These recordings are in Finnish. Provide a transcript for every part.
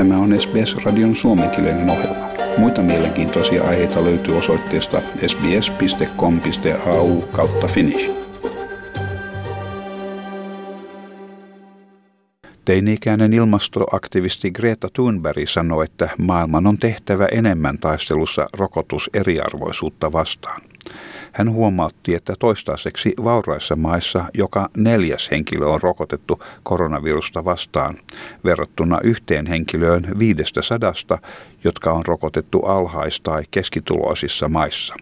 Tämä on SBS-radion suomenkielinen ohjelma. Muita mielenkiintoisia aiheita löytyy osoitteesta sbs.com.au kautta finnish. Teini-ikäinen ilmastoaktivisti Greta Thunberg sanoi, että maailman on tehtävä enemmän taistelussa rokotuseriarvoisuutta vastaan. Hän huomautti, että toistaiseksi vauraissa maissa joka neljäs henkilö on rokotettu koronavirusta vastaan verrattuna yhteen henkilöön viidestä sadasta, jotka on rokotettu alhais- tai keskituloisissa maissa.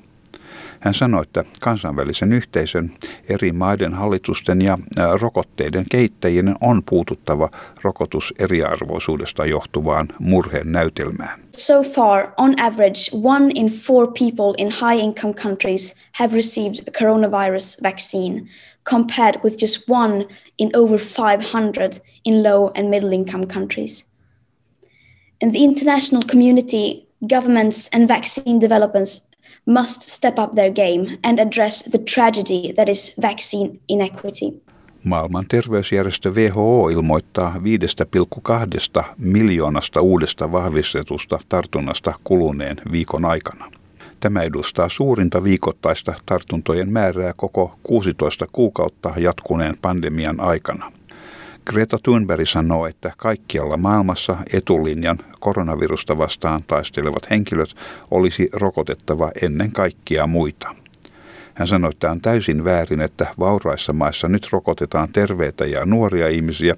Hän sanoi, että kansainvälisen yhteisön, eri maiden hallitusten ja rokotteiden kehittäjien on puututtava rokotuseriarvoisuudesta johtuvaan murheen näytelmään. So far, on average, one in four people in high income countries have received a coronavirus vaccine, compared with just one in over 500 in low and middle income countries. In the international community, governments and vaccine developers must step up their game and address the tragedy that is vaccine inequity. Maailman terveysjärjestö WHO ilmoittaa 5,2 miljoonasta uudesta vahvistetusta tartunnasta kuluneen viikon aikana. Tämä edustaa suurinta viikoittaista tartuntojen määrää koko 16 kuukautta jatkuneen pandemian aikana. Greta Thunberg sanoo, että kaikkialla maailmassa etulinjan koronavirusta vastaan taistelevat henkilöt olisi rokotettava ennen kaikkia muita. Hän sanoi, että on täysin väärin, että vauraissa maissa nyt rokotetaan terveitä ja nuoria ihmisiä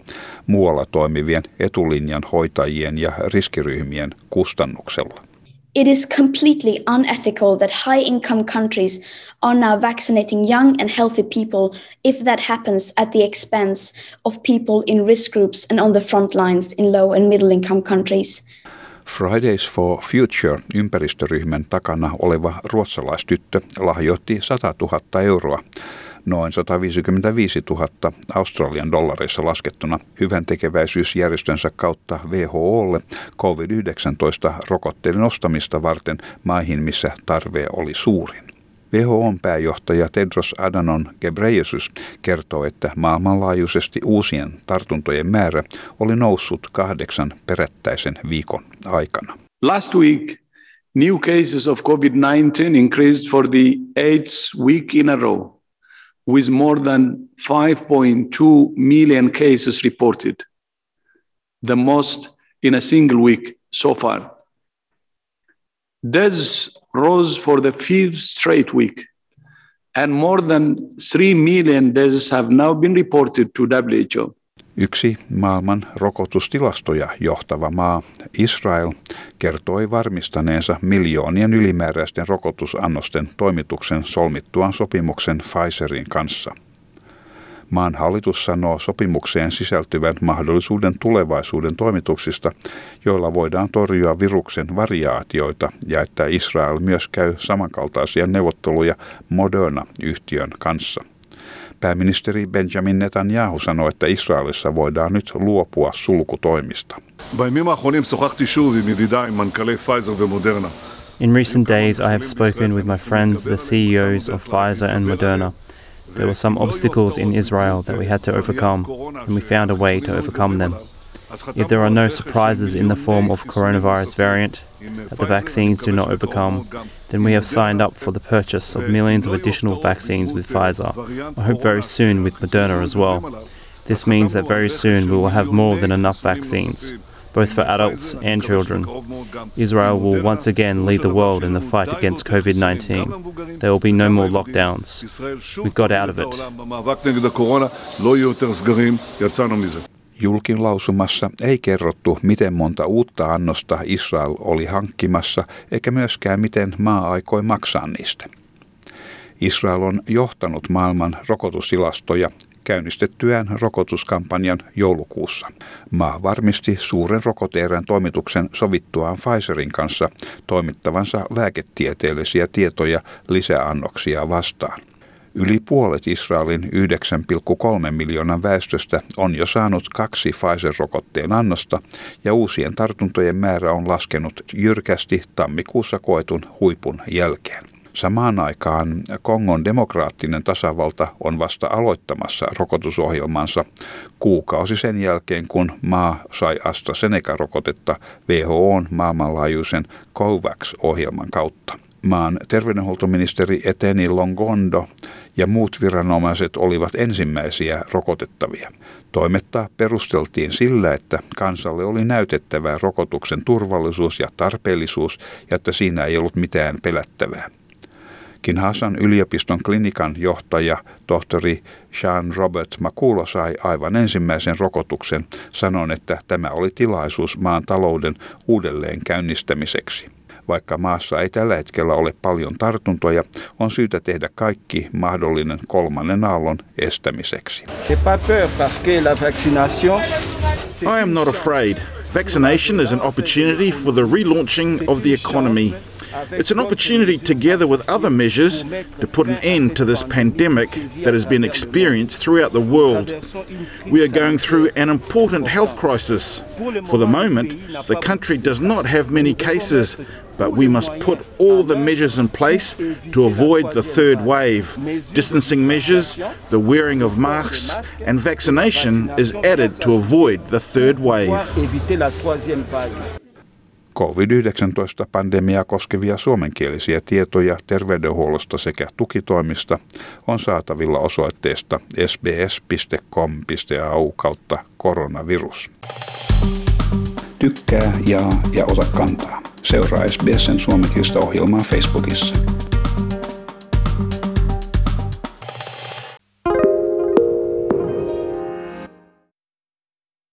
muualla toimivien etulinjan hoitajien ja riskiryhmien kustannuksella. It is completely unethical that high income countries are now vaccinating young and healthy people if that happens at the expense of people in risk groups and on the front lines in low and middle income countries. Fridays for Future ympäristöryhmän takana oleva ruotsalaistyttö lahjoitti 100 000 euroa noin 155 000 Australian dollareissa laskettuna hyvän tekeväisyysjärjestönsä kautta WHOlle COVID-19-rokotteiden ostamista varten maihin, missä tarve oli suurin. WHOn pääjohtaja Tedros Adhanom Ghebreyesus kertoo, että maailmanlaajuisesti uusien tartuntojen määrä oli noussut kahdeksan perättäisen viikon aikana. Last week, new cases of COVID-19 increased for the eighth week in a row. With more than 5.2 million cases reported, the most in a single week so far. Deaths rose for the fifth straight week, and more than 3 million deaths have now been reported to WHO. Yksi maailman rokotustilastoja johtava maa, Israel, kertoi varmistaneensa miljoonien ylimääräisten rokotusannosten toimituksen solmittuaan sopimuksen Pfizerin kanssa. Maan hallitus sanoo sopimukseen sisältyvän mahdollisuuden tulevaisuuden toimituksista, joilla voidaan torjua viruksen variaatioita ja että Israel myös käy samankaltaisia neuvotteluja Moderna-yhtiön kanssa. Pääministeri Benjamin Netanyahu sanoi, että Israelissa voidaan nyt luopua sulkutoimista. In recent days, I have spoken with my friends, the CEOs of Pfizer and Moderna. There were some obstacles in Israel that we had to overcome, and we found a way to overcome them. If there are no surprises in the form of coronavirus variant that the vaccines do not overcome, then we have signed up for the purchase of millions of additional vaccines with Pfizer. I hope very soon with Moderna as well. This means that very soon we will have more than enough vaccines, both for adults and children. Israel will once again lead the world in the fight against COVID 19. There will be no more lockdowns. We got out of it. Julkilausumassa ei kerrottu, miten monta uutta annosta Israel oli hankkimassa, eikä myöskään miten maa aikoi maksaa niistä. Israel on johtanut maailman rokotustilastoja käynnistettyään rokotuskampanjan joulukuussa. Maa varmisti suuren rokoteerän toimituksen sovittuaan Pfizerin kanssa toimittavansa lääketieteellisiä tietoja lisäannoksia vastaan. Yli puolet Israelin 9,3 miljoonan väestöstä on jo saanut kaksi Pfizer-rokotteen annosta ja uusien tartuntojen määrä on laskenut jyrkästi tammikuussa koetun huipun jälkeen. Samaan aikaan Kongon demokraattinen tasavalta on vasta aloittamassa rokotusohjelmansa kuukausi sen jälkeen, kun maa sai AstraZeneca-rokotetta WHOn maailmanlaajuisen COVAX-ohjelman kautta. Maan terveydenhuoltoministeri Eteni Longondo ja muut viranomaiset olivat ensimmäisiä rokotettavia. Toimetta perusteltiin sillä, että kansalle oli näytettävää rokotuksen turvallisuus ja tarpeellisuus ja että siinä ei ollut mitään pelättävää. Kinhasan yliopiston klinikan johtaja, tohtori Sean Robert Makulo sai aivan ensimmäisen rokotuksen, sanon, että tämä oli tilaisuus maan talouden uudelleen käynnistämiseksi. Vaikka maassa ei tällä hetkellä ole paljon tartuntoja, on syytä tehdä kaikki mahdollinen kolmannen aallon estämiseksi. I am not afraid. Vaccination is an opportunity for the relaunching of the economy. It's an opportunity, together with other measures, to put an end to this pandemic that has been experienced throughout the world. We are going through an important health crisis. For the moment, the country does not have many cases, but we must put all the measures in place to avoid the third wave. Distancing measures, the wearing of masks, and vaccination is added to avoid the third wave. COVID-19-pandemiaa koskevia suomenkielisiä tietoja terveydenhuollosta sekä tukitoimista on saatavilla osoitteesta sbs.com.au kautta koronavirus. Tykkää, jaa ja ota kantaa. Seuraa SBSn suomenkielistä ohjelmaa Facebookissa.